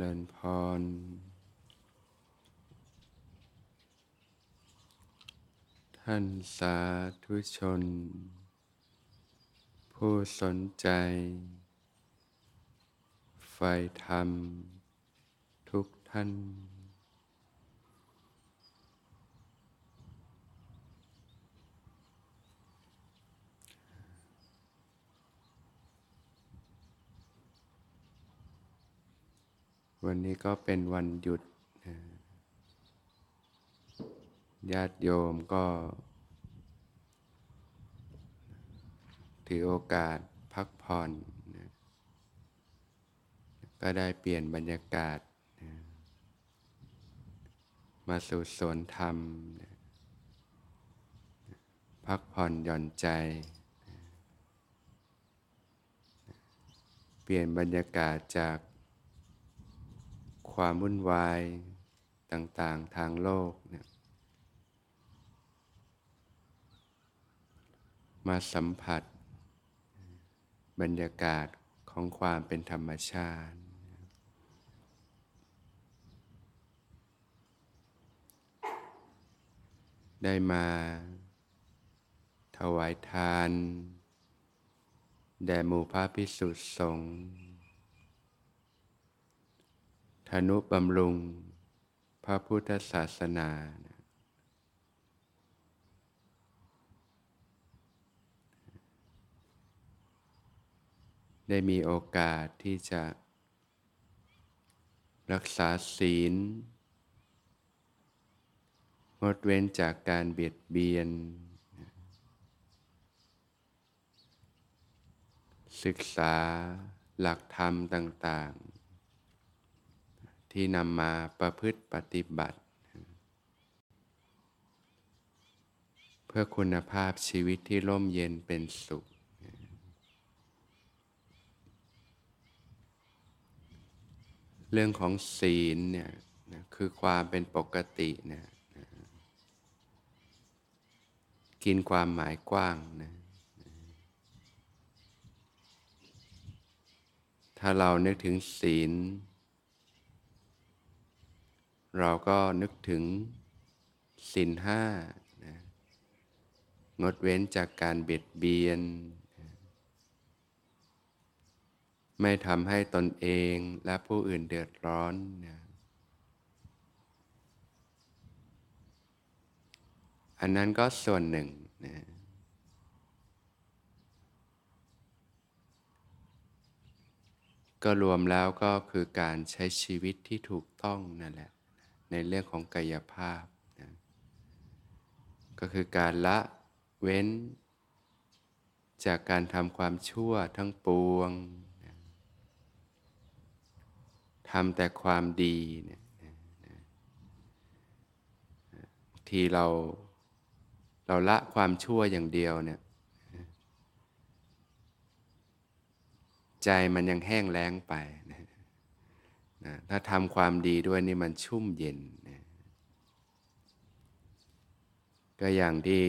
ริญพร ท่านสาธุชน ผู้สนใจใฝ่ธรรม ทุกท่าน วันนี้ก็เป็นวันหยุด ญาติโยมก็ ถือโอกาสพักผ่อน ก็ได้เปลี่ยนบรรยากาศ มาสู่สวนธรรม พักผ่อนหย่อนใจ เปลี่ยนบรรยากาศจาก ความวุ่นวายต่างๆทางโลกเนี่ยมาสัมผัส บรรยากาศของความเป็นธรรมชาติ ได้มาถวายทาน แด่หมู่พระพิสุทธิสงฆ์ ธนุบำรุง พระพุทธศาสนา ได้มีโอกาสที่จะ รักษาศีล งดเว้นจากการเบียดเบียน ศึกษาหลักธรรมต่าง ๆ ที่นำมาประพฤติปฏิบัติ เพื่อคุณภาพชีวิตที่ร่มเย็นเป็นสุข เรื่องของศีลเนี่ยคือความเป็นปกตินะนะกินความหมายกว้างนะถ้าเรานึกถึงศีล เราก็นึกถึงศีลห้านะงดเว้นจากการเบียดเบียน ไม่ทำให้ตนเองและผู้อื่นเดือดร้อนนะอันนั้นก็ส่วนหนึ่งนะก็รวมแล้วก็คือการใช้ชีวิตที่ถูกต้องนั่นแหละ ในเรื่องของกายภาพนะก็คือการละเว้น จากการทำความชั่วทั้งปวงนะทำแต่ความดีเนี่ยนะนะที่เราเราละความชั่วอย่างเดียวเนี่ยใจมันยังแห้งแล้งไปนะ นะถ้าทำความดีด้วยนี่มันชุ่มเย็นนะก็อย่างที่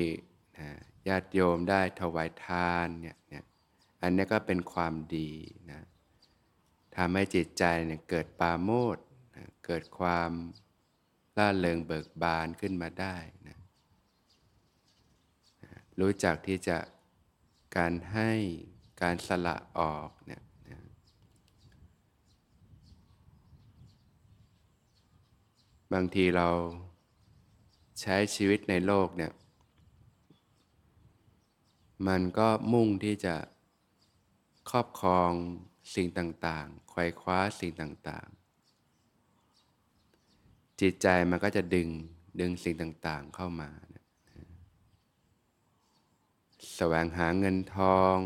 นะญาติโยมได้ถวายทานเนี่ยนี่ยอันนี้ก็เป็นความดีนะทำให้จิตใจเนี่ยเกิดปาโมทย์นะเกิดความล่าเริงเบิกบานขึ้นมาได้นะรู้จักที่จะการให้การสละออกเนี่ยนะ บางทีเราใช้ชีวิตในโลกเนี่ย มันก็มุ่งที่จะครอบครองสิ่งต่างๆไขว่คว้าสิ่งต่างๆ จิตใจมันก็จะดึงดึงสิ่งต่างๆเข้ามาแสวงหาเงินทอง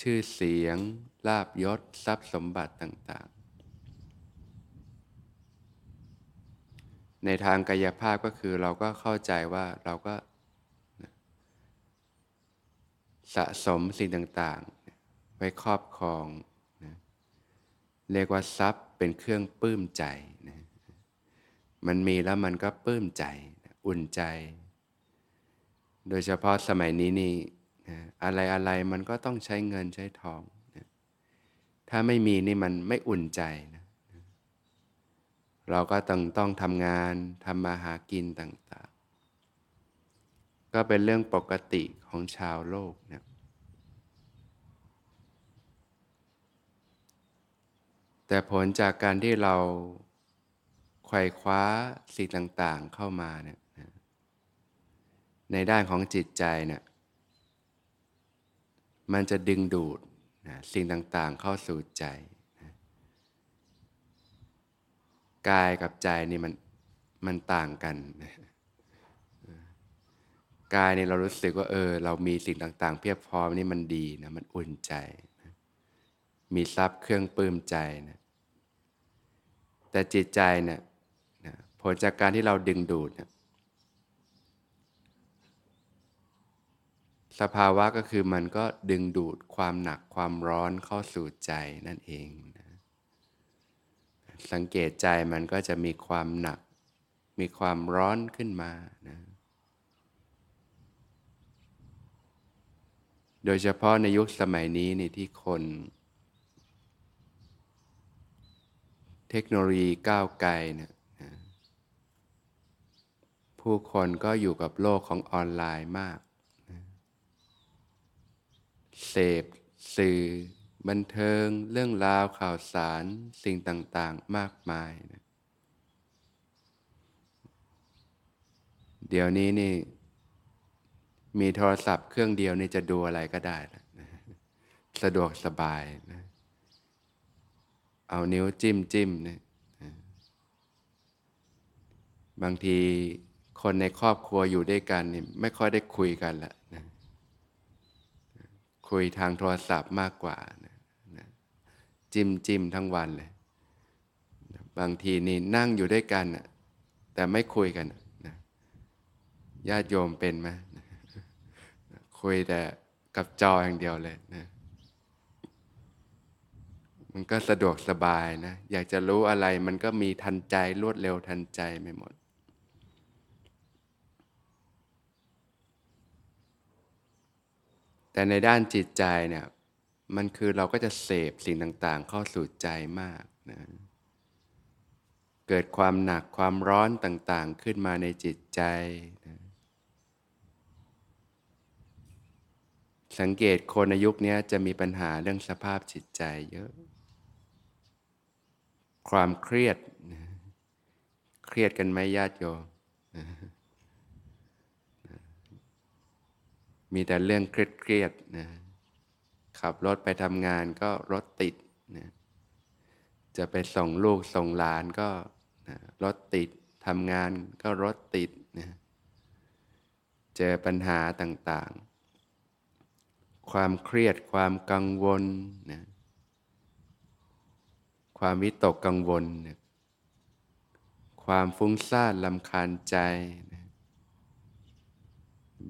ชื่อเสียง ลาบยศ ทรัพย์สมบัติต่าง ในทางกายภาพก็คือเราก็เข้าใจว่าเราก็สะสมสิ่งต่างๆ ไว้ครอบครองนะเรียกว่าทรัพย์เป็นเครื่องปลื้มใจนะมันมีแล้วมันก็ปลื้มใจอุ่นใจ โดยเฉพาะสมัยนี้นี่นะอะไรอะไรมันก็ต้องใช้เงินใช้ทองนะถ้าไม่มีนี่มันไม่อุ่นใจนะ เราก็ต้องต้องทำงานทำมาหากินต่างๆ ก็เป็นเรื่องปกติของชาวโลกนะแต่ผลจากการที่เราไขว่คว้าสิ่งต่างๆเข้ามาเนี่ยในด้านของจิตใจเนี่ยมันจะดึงดูดนะสิ่งต่างๆเข้าสู่ใจนะ กายกับใจนี่มันมันต่างกัน กายเนี่ยเรารู้สึกว่าเออ เรามีสิ่งต่าง ๆ เพียบพร้อมนี่มันดีนะมันอุ่นใจนะมีทรัพย์เครื่องปลื้มใจนะแต่จิตใจเนี่ยผลจากการที่เราดึงดูดนะสภาวะก็คือมันก็ดึงดูดความหนักความร้อนเข้าสู่ใจนั่นเองนะ สังเกตใจมันก็จะมีความหนัก มีความร้อนขึ้นมานะโดยเฉพาะในยุคสมัยนี้นี่ที่คน เทคโนโลยีก้าวไกลเนี่ยผู้คนก็อยู่กับโลกของออนไลน์มาก เสพสื่อ บันเทิงเรื่องราวข่าวสารสิ่งต่างๆมากมายนะเดี๋ยวนี้นี่ มีโทรศัพท์เครื่องเดียวนี่จะดูอะไรก็ได้นะสะดวกสบายนะเอานิ้วจิ้มจิ้มนะบางทีคนในครอบครัวอยู่ด้วยกันนี่ไม่ค่อยได้คุยกันละนะคุยทางโทรศัพท์มากกว่านะ จิ้มจิ้มทั้งวันเลย บางทีนี่นั่งอยู่ด้วยกัน แต่ไม่คุยกันนะญาติโยมเป็นไหมคุยแต่กับจออย่างเดียวเลยนะมันก็สะดวกสบายนะ อยากจะรู้อะไรมันก็มีทันใจรวดเร็วทันใจไม่หมด แต่ในด้านจิตใจเนี่ย มันคือเราก็จะเสพสิ่งต่างๆ เข้าสู่ใจมากนะเกิดความหนักความร้อนต่างๆ ขึ้นมาในจิตใจนะสังเกตคนในยุคนี้จะมีปัญหาเรื่องสภาพจิตใจเยอะ ความเครียดนะเครียดกันไหมญาติโยมมีแต่เรื่องเครียดๆนะ ขับรถไปทำงานก็รถติดนะจะไปส่งลูกส่งหลานก็นะรถติดทำงานก็รถติดนะเจอปัญหาต่างๆ ความเครียดความกังวลนะความวิตกกังวลนะความฟุ้งซ่านลำคาญใจนะ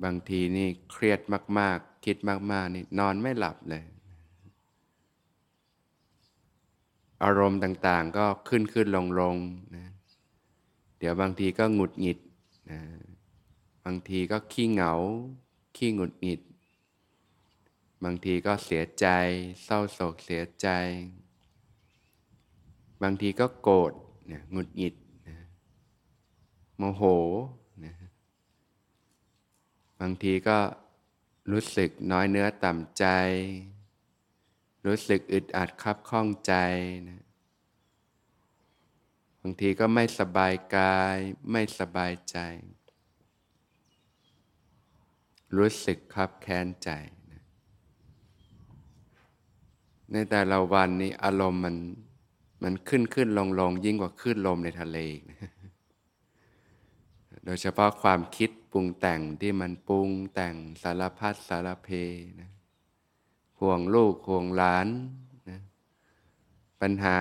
บางทีนี่เครียดมาก ๆ คิดมากๆนี่นอนไม่หลับเลย อารมณ์ต่างๆ ก็ขึ้นขึ้นลงลงนะเดี๋ยวบางทีก็หงุดหงิดนะบางทีก็ขี้เหงา ขี้หงุดหงิด บางทีก็เสียใจ เศร้าโศกเสียใจ บางทีก็โกรธนะหงุดหงิดนะโมโหนะบางทีก็ รู้สึกน้อยเนื้อต่ำใจ รู้สึกอึดอัดคับข้องใจนะบางทีก็ไม่สบายกายไม่สบายใจ รู้สึกคับแค้นใจนะในแต่ละวันนี้อารมณ์มันมันขึ้นขึ้นลงลงยิ่งกว่าขึ้นลมในทะเลนะโดยเฉพาะความคิด รุงแต่งที่มันปรุงแต่งสารพัดสารเพนะห่วงลูกห่วงหลานนะปัญหา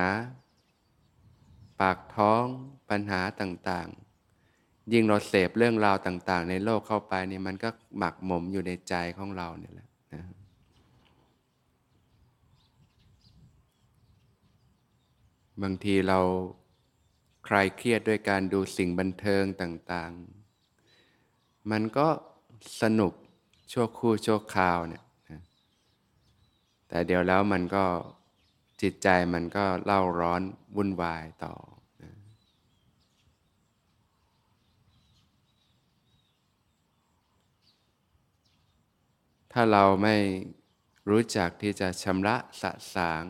ปากท้องปัญหาต่างๆ ยิ่งเราเสพเรื่องราวต่าง ๆ ในโลกเข้าไปนี่มันก็หมักหมมอยู่ในใจของเราเนี่ยแหละนะบางทีเราคลายเครียดด้วยการดูสิ่งบันเทิงต่าง ๆ มันก็สนุกชั่วคู่ชั่วคราวเนี่ยแต่เดี๋ยวแล้วมันก็จิตใจมันก็เล่าร้อนวุ่นวายต่อถ้าเราไม่รู้จักที่จะชำระสะสาง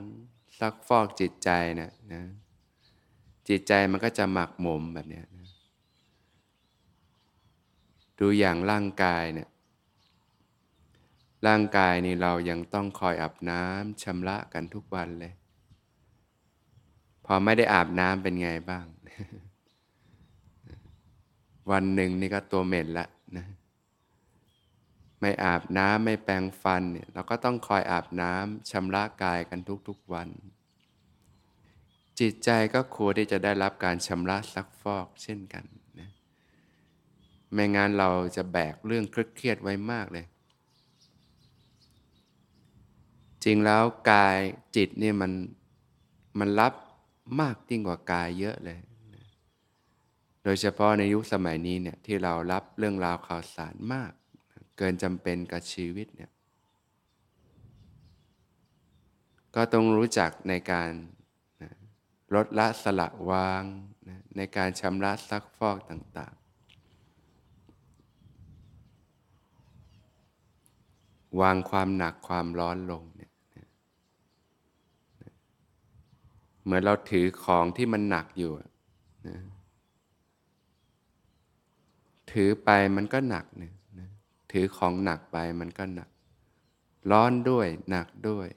ซักฟอกจิตใจเนะนะจิตใจมันก็จะหมักหมมแบบนี้ ดูอย่างร่างกายเนี่ย ร่างกายนี่เรายังต้องคอยอาบน้ำชำระกันทุกวันเลย พอไม่ได้อาบน้ำเป็นไงบ้าง วันหนึ่งนี่ก็ตัวเหม็นละนะไม่อาบน้ำไม่แปรงฟันเนี่ยเราก็ต้องคอยอาบน้ำชำระกายกันทุกๆวัน จิตใจก็ควรที่จะได้รับการชำระซักฟอกเช่นกัน ไม่งั้นเราจะแบกเรื่องเครียดไว้มากเลย จริงแล้วกายจิตนี่มันมันรับมากยิ่งกว่ากายเยอะเลย โดยเฉพาะในยุคสมัยนี้เนี่ยที่เรารับเรื่องราวข่าวสารมาก เกินจำเป็นกับชีวิตเนี่ย ก็ต้องรู้จักในการลดละสละวาง ในการชำระซักฟอกต่าง วางความหนักความร้อนลงเนี่ยเหมือนเราถือของที่มันหนักอยู่นะถือไปมันก็หนักเนี่ยถือของหนักไปมันก็หนัก ร้อนด้วยหนักด้วย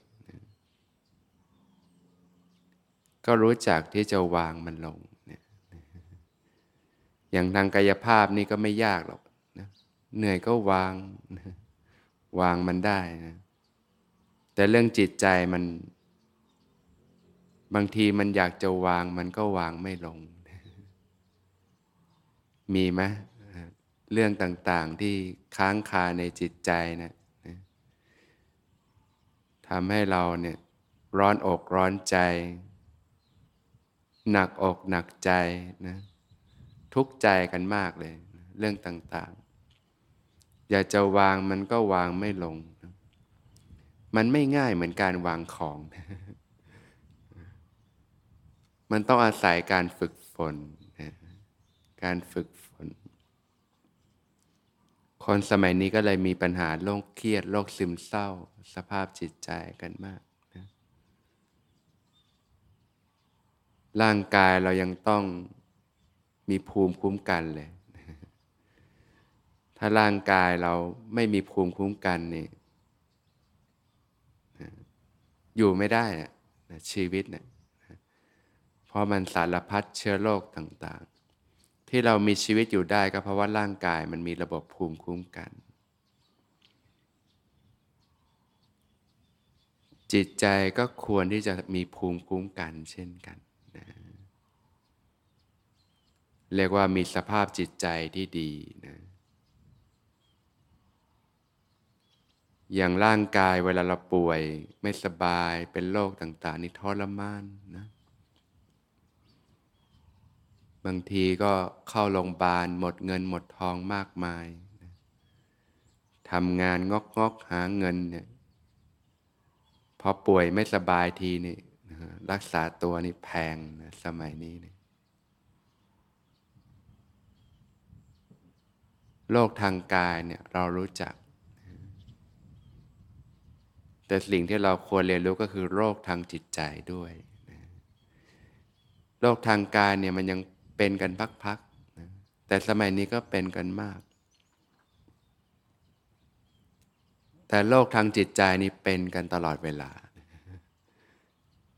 ก็รู้จักที่จะวางมันลงอย่างทางกายภาพนี่ก็ไม่ยากหรอกนะเหนื่อยก็วางนะ วางมันได้นะแต่เรื่องจิตใจมัน บางทีมันอยากจะวางมันก็วางไม่ลง มีไหมเรื่องต่างๆที่ค้างคาในจิตใจนะทำให้เราเนี่ยร้อนอกร้อนใจ หนักอกหนักใจนะทุกใจกันมากเลย เรื่องต่างๆ อยากจะวางมันก็วางไม่ลง มันไม่ง่ายเหมือนการวางของ มันต้องอาศัยการฝึกฝน การฝึกฝน คนสมัยนี้ก็เลยมีปัญหาโรคเครียดโรคซึมเศร้า สภาพจิตใจกันมากนะร่างกายเรายังต้องมีภูมิคุ้มกันเลย ถ้าร่างกายเราไม่มีภูมิคุ้มกันนี่อยู่ไม่ได้นะชีวิตเนะี่ยเพราะมันสารพัดเชื้อโรคต่างๆ ที่เรามีชีวิตอยู่ได้ก็เพราะว่าร่างกายมันมีระบบภูมิคุ้มกัน จิตใจก็ควรที่จะมีภูมิคุ้มกันเช่นกันนะเรียกว่ามีสภาพจิตใจที่ดีนะ อย่างร่างกายเวลาเราป่วย ไม่สบายเป็นโรคต่าง ๆ นี่ทรมานนะ บางทีก็เข้าโรงพยาบาลหมดเงินหมดทองมากมายทำงานงอกงอกหาเงินเนี่ยพอป่วยไม่สบายทีนี่รักษาตัวนี่แพงนะสมัยนี้นโรคทางกายเนี่ยเรารู้จัก แต่สิ่งที่เราควรเรียนรู้ก็คือโรคทางจิตใจด้วยโรคทางกายเนี่ยมันยังเป็นกันพักๆนะแต่สมัยนี้ก็เป็นกันมาก แต่โรคทางจิตใจนี่เป็นกันตลอดเวลา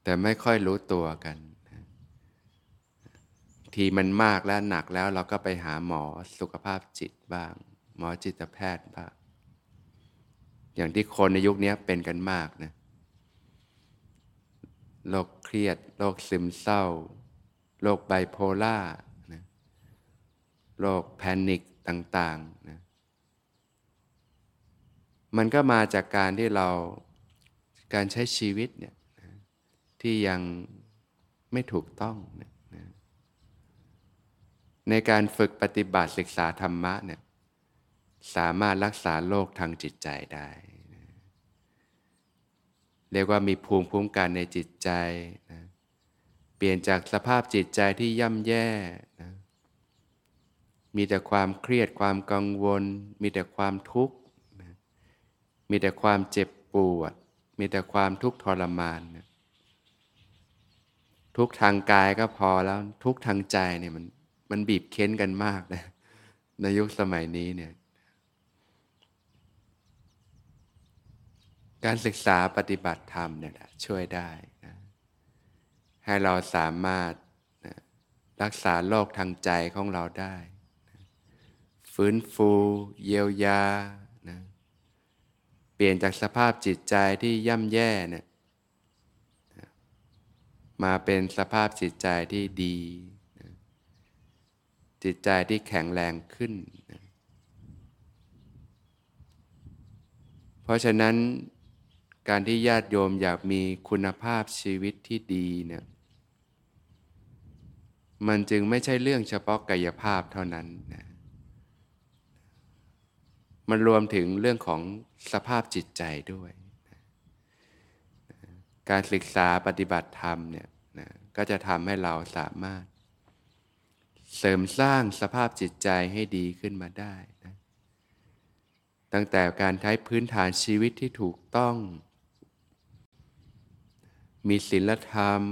แต่ไม่ค่อยรู้ตัวกัน ทีมันมากแล้วหนักแล้วเราก็ไปหาหมอสุขภาพจิตบ้าง หมอจิตแพทย์บ้าง อย่างที่คนในยุคนี้เป็นกันมากนะโรคเครียดโรคซึมเศร้าโรคไบโพล่านะโรคแพนิคต่างๆนะมันก็มาจากการที่เราการใช้ชีวิตเนี่ยที่ยังไม่ถูกต้องนะในการฝึกปฏิบัติศึกษาธรรมะเนี่ย สามารถรักษาโรคทางจิตใจได้ เรียกว่ามีภูมิคุ้มกันในจิตใจนะเปลี่ยนจากสภาพจิตใจที่ย่ำแย่นะมีแต่ความเครียดความกังวล มีแต่ความทุกข์นะมีแต่ความเจ็บปวด มีแต่ความทุกข์ทรมานนะทุกทางกายก็พอแล้วทุกทางใจเนี่ยมันมันบีบเค้นกันมากนะในยุคสมัยนี้เนี่ย การศึกษาปฏิบัติธรรมเนี่ยช่วยได้นะให้เราสามารถนะรักษาโรคทางใจของเราได้นะฟื้นฟูเยียวยานะเปลี่ยนจากสภาพจิตใจที่ย่ำแย่เนี่ยมาเป็นสภาพจิตใจที่ดีนะจิตใจที่แข็งแรงขึ้นนะเพราะฉะนั้น การที่ญาติโยมอยากมีคุณภาพชีวิตที่ดีเนี่ยมันจึงไม่ใช่เรื่องเฉพาะกายภาพเท่านั้นนะมันรวมถึงเรื่องของสภาพจิตใจด้วยนะการศึกษาปฏิบัติธรรมเนี่ยนะก็จะทำให้เราสามารถ เสริมสร้างสภาพจิตใจให้ดีขึ้นมาได้นะตั้งแต่การใช้พื้นฐานชีวิตที่ถูกต้อง มีศีลธรรม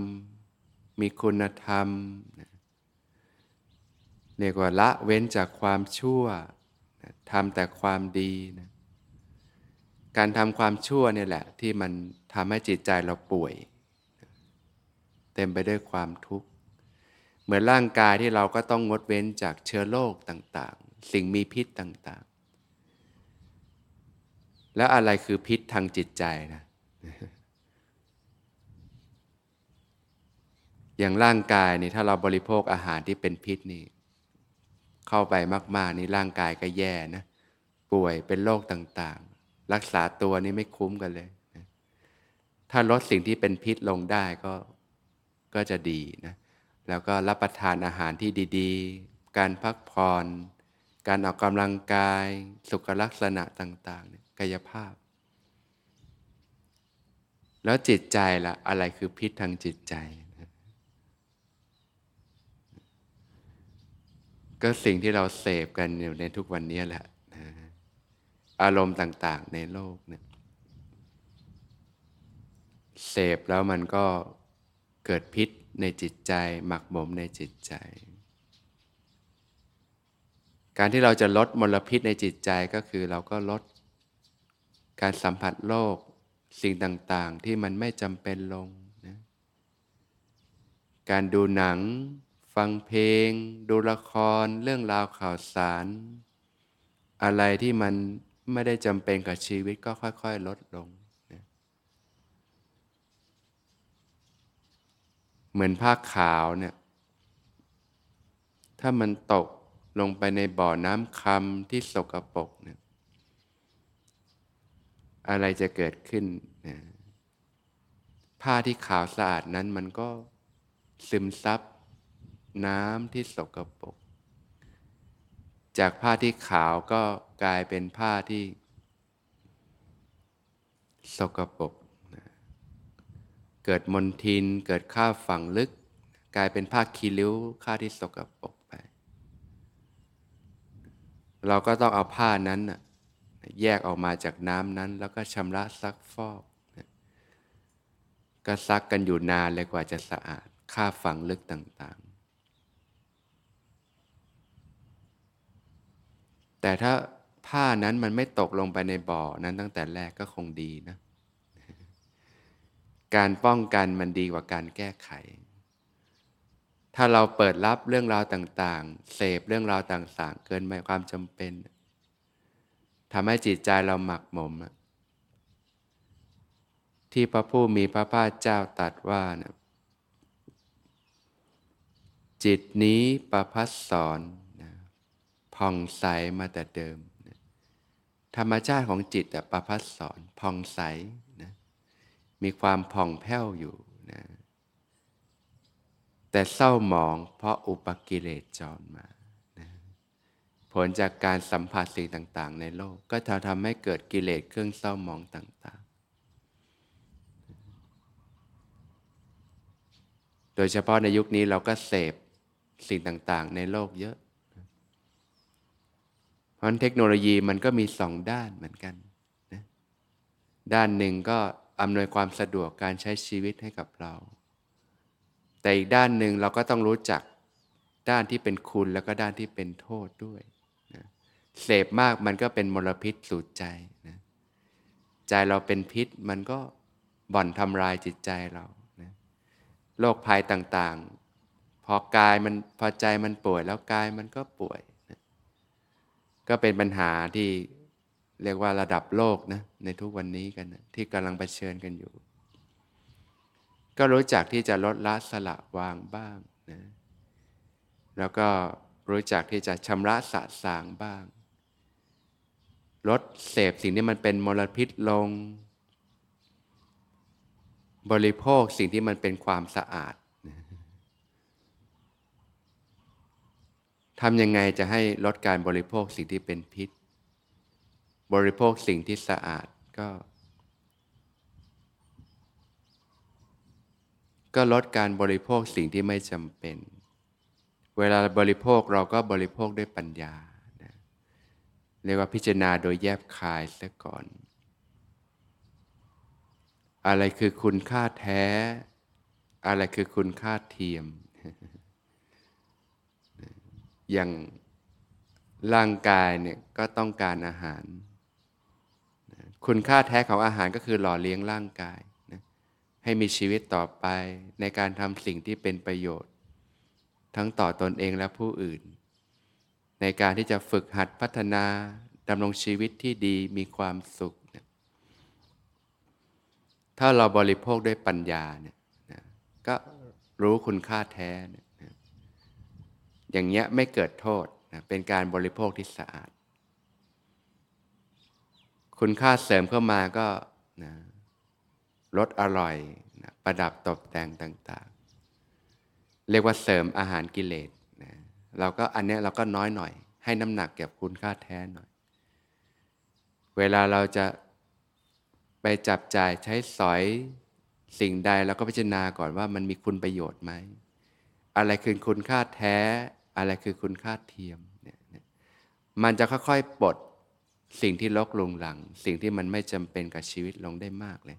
มีคุณธรรม เรียกว่าละเว้นจากความชั่วทำแต่ความดีนะการทำความชั่วเนี่ยแหละ ที่มันทำให้จิตใจเราป่วย เต็มไปด้วยความทุกข์ เหมือนร่างกายที่เราก็ต้องงดเว้นจากเชื้อโรคต่าง ๆ สิ่งมีพิษต่าง ๆ แล้วอะไรคือพิษทางจิตใจนะ อย่างร่างกายนี่ถ้าเราบริโภคอาหารที่เป็นพิษนี่ เข้าไปมากๆนี่ร่างกายก็แย่นะ ป่วยเป็นโรคต่างๆ รักษาตัวนี่ไม่คุ้มกันเลยนะถ้าลดสิ่งที่เป็นพิษลงได้ก็ก็จะดีนะแล้วก็รับประทานอาหารที่ดีๆ การพักผ่อนการออกกำลังกาย สุขลักษณะต่างๆ กายภาพ แล้วจิตใจละ่ะอะไรคือพิษทางจิตใจ ก็สิ่งที่เราเสพกันอยู่ในทุกวันนี้แหละนะอารมณ์ต่าง ๆ ในโลกเนี่ยเสพแล้วมันก็เกิดพิษในจิตใจ หมักหมมในจิตใจ การที่เราจะลดมลพิษในจิตใจก็คือเราก็ลดการสัมผัสโลกสิ่งต่าง ๆ ที่มันไม่จำเป็นลงนะการดูหนัง ฟังเพลง ดูละครเรื่องราวข่าวสาร อะไรที่มันไม่ได้จำเป็นกับชีวิตก็ค่อย ๆ ลดลงนะเหมือนผ้าขาวเนี่ย ถ้ามันตกลงไปในบ่อน้ำคำที่สกรปรกเนี่ยอะไรจะเกิดขึ้นนะผ้าที่ขาวสะอาดนั้นมันก็ซึมซับ น้ำที่สกปรกจากผ้าที่ขาวก็กลายเป็นผ้าที่ สกปรกเกิดมนทินเกิดข้าฝังลึก กลายเป็นผ้าคีริ้วข้าที่สกปรกไป เราก็ต้องเอาผ้านั้นแยกออกมาจากน้ำนั้น แล้วก็ชำระซักฟอกก็ซักกันอยู่นานเลยกว่าจะสะอาด ค่าฝังลึกต่าง แต่ถ้าผ้านั้นมันไม่ตกลงไปในบ่อนั้นตั้งแต่แรกก็คงดีนะ การป้องกันมันดีกว่าการแก้ไข ถ้าเราเปิดรับเรื่องราวต่างๆ เสพเรื่องราวต่างๆ เกินไปความจำเป็นทำให้จิตใจเราหมักหมม ที่พระผู้มีพระภาคเจ้าตรัสว่านะจิตนี้ประพัสสอน ผ่องใสมาแต่เดิมนะธรรมชาติของจิตแต่ประพัสสอนผ่องใสนะมีความผ่องแผ้วอยู่นะแต่เศร้าหมองเพราะอุปกิเลสจรมานะผลจากการสัมผัสสิ่งต่าง ๆ ในโลก ก็จะทำให้เกิดกิเลสเครื่องเศร้าหมองต่าง ๆ โดยเฉพาะในยุคนี้เราก็เสพสิ่งต่าง ๆ ในโลกเยอะ เพราะเทคโนโลยีมันก็มีสองด้านเหมือนกันนะด้านหนึ่งก็อำนวยความสะดวกการใช้ชีวิตให้กับเรา แต่อีกด้านหนึ่งเราก็ต้องรู้จักด้านที่เป็นคุณแล้วก็ด้านที่เป็นโทษด้วยนะเสพมากมันก็เป็นมลพิษสู่ใจนะใจเราเป็นพิษมันก็บ่อนทำลายจิตใจเรานะโรคภัยต่างๆ พอกายมันพอใจมันป่วยแล้วกายมันก็ป่วย ก็เป็นปัญหาที่เรียกว่าระดับโลกนะในทุกวันนี้กันนะที่กำลังเผชิญกันอยู่ ก็รู้จักที่จะลดละสละวางบ้างนะแล้วก็รู้จักที่จะชำระสะสางบ้าง ลดเสพสิ่งที่มันเป็นมลพิษลง บริโภคสิ่งที่มันเป็นความสะอาด ทำยังไงจะให้ลดการบริโภคสิ่งที่เป็นพิษ บริโภคสิ่งที่สะอาดก็ ก็ลดการบริโภคสิ่งที่ไม่จำเป็น เวลาบริโภคเราก็บริโภคด้วยปัญญานะเรียกว่าพิจารณาโดยแยบคายซะก่อน อะไรคือคุณค่าแท้ อะไรคือคุณค่าเทียม อย่างร่างกายเนี่ยก็ต้องการอาหาร คุณค่าแท้ของอาหารก็คือหล่อเลี้ยงร่างกายนะให้มีชีวิตต่อไปในการทำสิ่งที่เป็นประโยชน์ ทั้งต่อตอนเองและผู้อื่น ในการที่จะฝึกหัดพัฒนาดำรงชีวิตที่ดีมีความสุขนะถ้าเราบริโภคด้วยปัญญาเนี่ยนะก็รู้คุณค่าแท้นะ อย่างเงี้ยไม่เกิดโทษนะเป็นการบริโภคที่สะอาด คุณค่าเสริมเข้ามาก็นะรสอร่อยนะประดับตกแต่งต่าง ๆ เรียกว่าเสริมอาหารกิเลสนะเราก็อันเนี้ยเราก็น้อยหน่อย ให้น้ำหนักเก็บคุณค่าแท้หน่อย เวลาเราจะไปจับจ่ายใช้สอยสิ่งใดเราก็พิจารณาก่อนว่ามันมีคุณประโยชน์ไหม อะไรคือคุณค่าแท้ อะไรคือคุณค่าเทียมเนี่ยมันจะค่อยๆปลดสิ่งที่ลกลงหลัง สิ่งที่มันไม่จำเป็นกับชีวิตลงได้มากเลย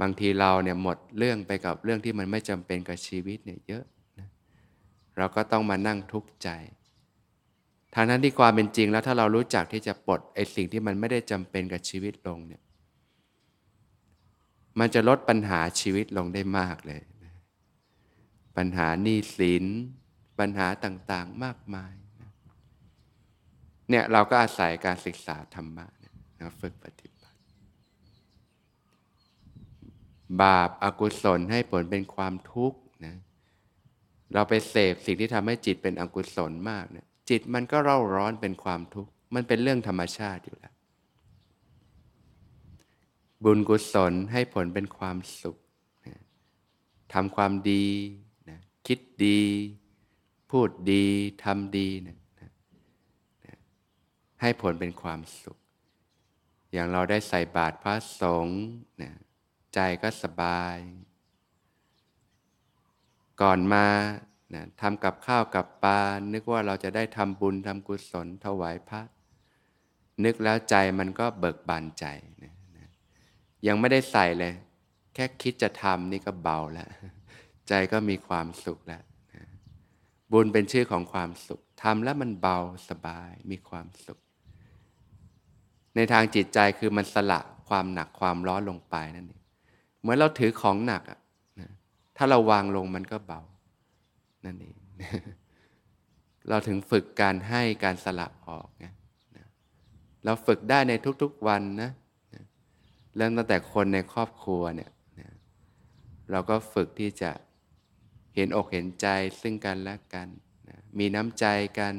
บางทีเราเนี่ยหมดเรื่องไปกับเรื่องที่มันไม่จำเป็นกับชีวิตเนี่ยเยอะนะเราก็ต้องมานั่งทุกข์ใจทางนั้นที่ความเป็นจริงแล้วถ้าเรารู้จักที่จะปลดไอ้สิ่งที่มันไม่ได้จำเป็นกับชีวิตลงเนี่ยมันจะลดปัญหาชีวิตลงได้มากเลย ปัญหาหนี้สิน ปัญหาต่างๆมากมายนะเนี่ยเราก็อาศัยการศึกษาธรรมะนะฝึกปฏิบัติ บาปอากุศลให้ผลเป็นความทุกข์นะเราไปเสพสิ่งที่ทำให้จิตเป็นอกุศลมากเนี่ยจิตมันก็เร่าร้อนเป็นความทุกข์ มันเป็นเรื่องธรรมชาติอยู่แล้ว บุญกุศลให้ผลเป็นความสุขนะทำความดี คิดดี พูดดีทำดีนะนะนะให้ผลเป็นความสุข อย่างเราได้ใส่บาตรพระสงฆ์นะใจก็สบาย ก่อนมานะทำกับข้าวกับปลา นึกว่าเราจะได้ทำบุญทำกุศลถวายพระ นึกแล้วใจมันก็เบิกบานใจนะนะยังไม่ได้ใส่เลย แค่คิดจะทำนี่ก็เบาแล้ว ใจก็มีความสุขแล้วนะบุญเป็นชื่อของความสุขทำแล้วมันเบาสบายมีความสุข ในทางจิตใจคือมันสละความหนักความร้อนลงไปนั่นเองเหมือนเราถือของหนักอะนะถ้าเราวางลงมันก็เบานั่นเองเราถึงฝึกการให้การสละออกนะนะเราฝึกได้ในทุกๆวันนะนะเริ่มตั้งแต่คนในครอบครัวเนี่ยนะเราก็ฝึกที่จะ เห็นอกเห็นใจซึ่งกันและกันนะมีน้ำใจกัน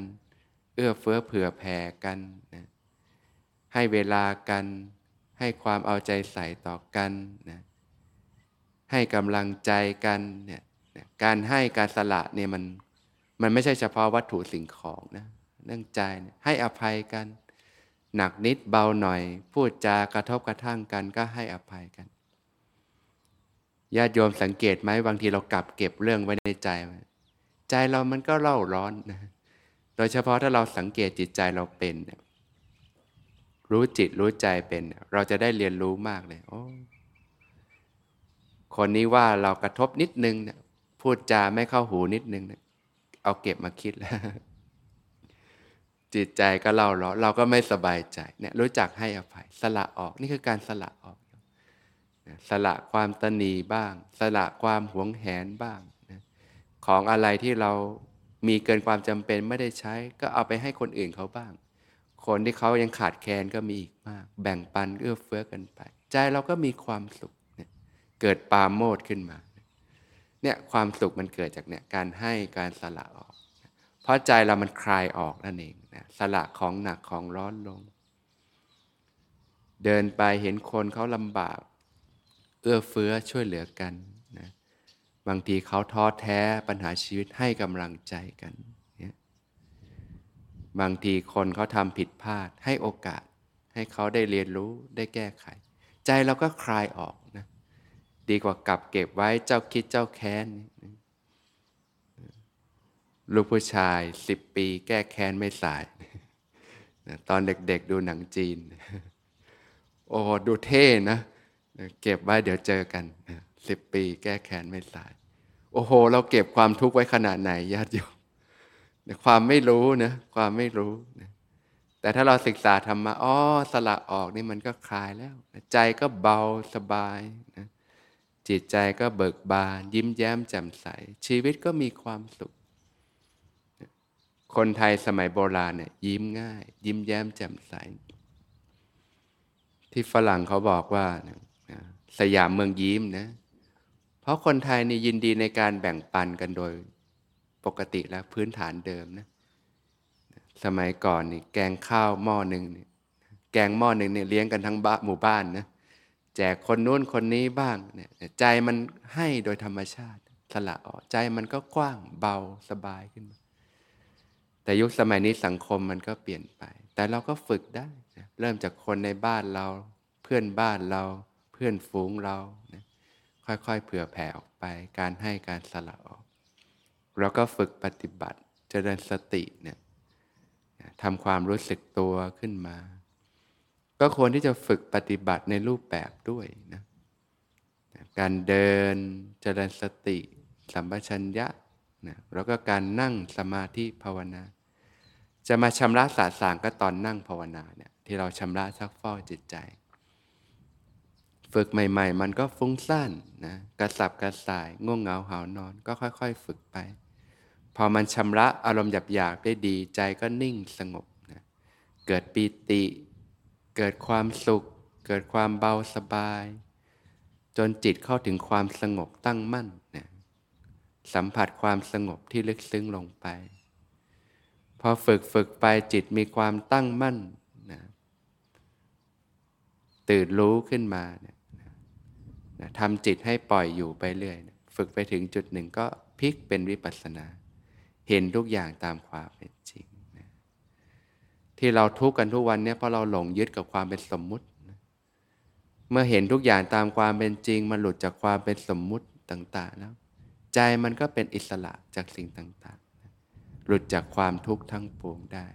เอื้อเฟื้อเผื่อแผ่กันนะให้เวลากัน ให้ความเอาใจใส่ต่อกันนะให้กำลังใจกันเนี่ยการให้การสละเนี่ยมันมันไม่ใช่เฉพาะวัตถุสิ่งของนะเรื่องใจนี่ยให้อภัยกัน หนักนิดเบาหน่อย พูดจากระทบกระทั่งกันก็ให้อภัยกัน ญาติโยมสังเกตไหมบางทีเรากลับเก็บเรื่องไว้ในใจ ใจเรามันก็เล่าร้อนนะโดยเฉพาะถ้าเราสังเกตจิตใจเราเป็น รู้จิตรู้ใจเป็น เราจะได้เรียนรู้มากเลยโอ้คนนี้ว่าเรากระทบนิดนึงพูดจาไม่เข้าหูนิดนึงเนี่ยเอาเก็บมาคิดแล้ว จิตใจก็เล่าเราเราก็ไม่สบายใจเนี่ยรู้จักให้อภัย สละออกนี่คือการสละออก สละความตนีบ้าง สละความหวงแหนบ้างนะของอะไรที่เรามีเกินความจำเป็นไม่ได้ใช้ ก็เอาไปให้คนอื่นเขาบ้าง คนที่เขายังขาดแคลนก็มีอีกมาก แบ่งปันเอื้อเฟื้อกันไป ใจเราก็มีความสุขเนี่ยเกิดปาโมดขึ้นมาเนี่ยความสุขมันเกิดจากเนี่ยการให้การสละออก เพราะใจเรามันคลายออกนั่นเองนะสละของหนักของร้อนลง เดินไปเห็นคนเขาลำบาก เอื้อเฟื้อช่วยเหลือกันนะบางทีเขาท้อแท้ปัญหาชีวิตให้กำลังใจกันนี่ยบางทีคนเขาทำผิดพลาดให้โอกาส ให้เขาได้เรียนรู้ได้แก้ไข ใจเราก็คลายออกนะดีกว่ากลับเก็บไว้เจ้าคิดเจ้าแค้นลูกผู้ชายสิบปีแก้แค้นไม่สายตอนเด็กๆดูหนังจีน โอ้ดูเท่นะ เก็บไว้เดี๋ยวเจอกันสิบปีแก้แค้นไม่สาย โอ้โห เราเก็บความทุกข์ไว้ขนาดไหนญาติโยมความไม่รู้นะความไม่รู้นะแต่ถ้าเราศึกษาธรรมะอ๋อสละออกนี่มันก็คลายแล้ว ใจก็เบาสบายนะจิตใจก็เบิกบาน ยิ้มแย้มแจ่มใส ชีวิตก็มีความสุข คนไทยสมัยโบราณเนี่ยยิ้มง่าย ยิ้มแย้มแจ่มใส ที่ฝรั่งเขาบอกว่า สยามเมืองยิ้มนะ เพราะคนไทยนี่ยินดีในการแบ่งปันกันโดยปกติแล้วพื้นฐานเดิมนะ สมัยก่อนนี่แกงข้าวหม้อหนึ่งนี่แกงหม้อหนึ่งเนี่ยเลี้ยงกันทั้งบ้านหมู่บ้านนะแจกคนนู้นคนนี้บ้างเนี่ยใจมันให้โดยธรรมชาติสละออกใจมันก็กว้างเบาสบายขึ้นมาแต่ยุคสมัยนี้สังคมมันก็เปลี่ยนไป แต่เราก็ฝึกได้ เริ่มจากคนในบ้านเรา เพื่อนบ้านเรา เพื่อนฝูงเรานะค่อยๆเผื่อแผ่ออกไป การให้การสละออกเราก็ฝึกปฏิบัติเจริญสติเนี่ยทำความรู้สึกตัวขึ้นมา ก็ควรที่จะฝึกปฏิบัติในรูปแบบด้วยนะการเดินเจริญสติ สัมปชัญญะนะแล้วก็การนั่งสมาธิภาวนา จะมาชำระสาสางก็ตอนนั่งภาวนาเนี่ยที่เราชำระซักฟอกจิตใจ ฝึกใหม่ๆ มันก็ฟุ้งซ่านนะกระสับกระส่ายง่วงเหงาหานอนก็ค่อยๆ ฝึกไป พอมันชำระอารมณ์หยาบๆได้ดีใจก็นิ่งสงบนะเกิดปีติ เกิดความสุข เกิดความเบาสบาย จนจิตเข้าถึงความสงบตั้งมั่นนะสัมผัสความสงบที่ลึกซึ้งลงไป พอฝึกฝึกไปจิตมีความตั้งมั่นนะตื่นรู้ขึ้นมานะ นะทำจิตให้ปล่อยอยู่ไปเรื่อยนะฝึกไปถึงจุดหนึ่งก็พลิกเป็นวิปัสสนา เห็นทุกอย่างตามความเป็นจริงนะที่เราทุกข์กันทุกวันเนี้เพราะเราหลงยึดกับความเป็นสมมุตินะเมื่อเห็นทุกอย่างตามความเป็นจริง มันหลุดจากความเป็นสมมุติต่าง ๆ แล้ว ใจมันก็เป็นอิสระจากสิ่งต่างๆ หลุดจากความทุกข์ทั้งปวงได้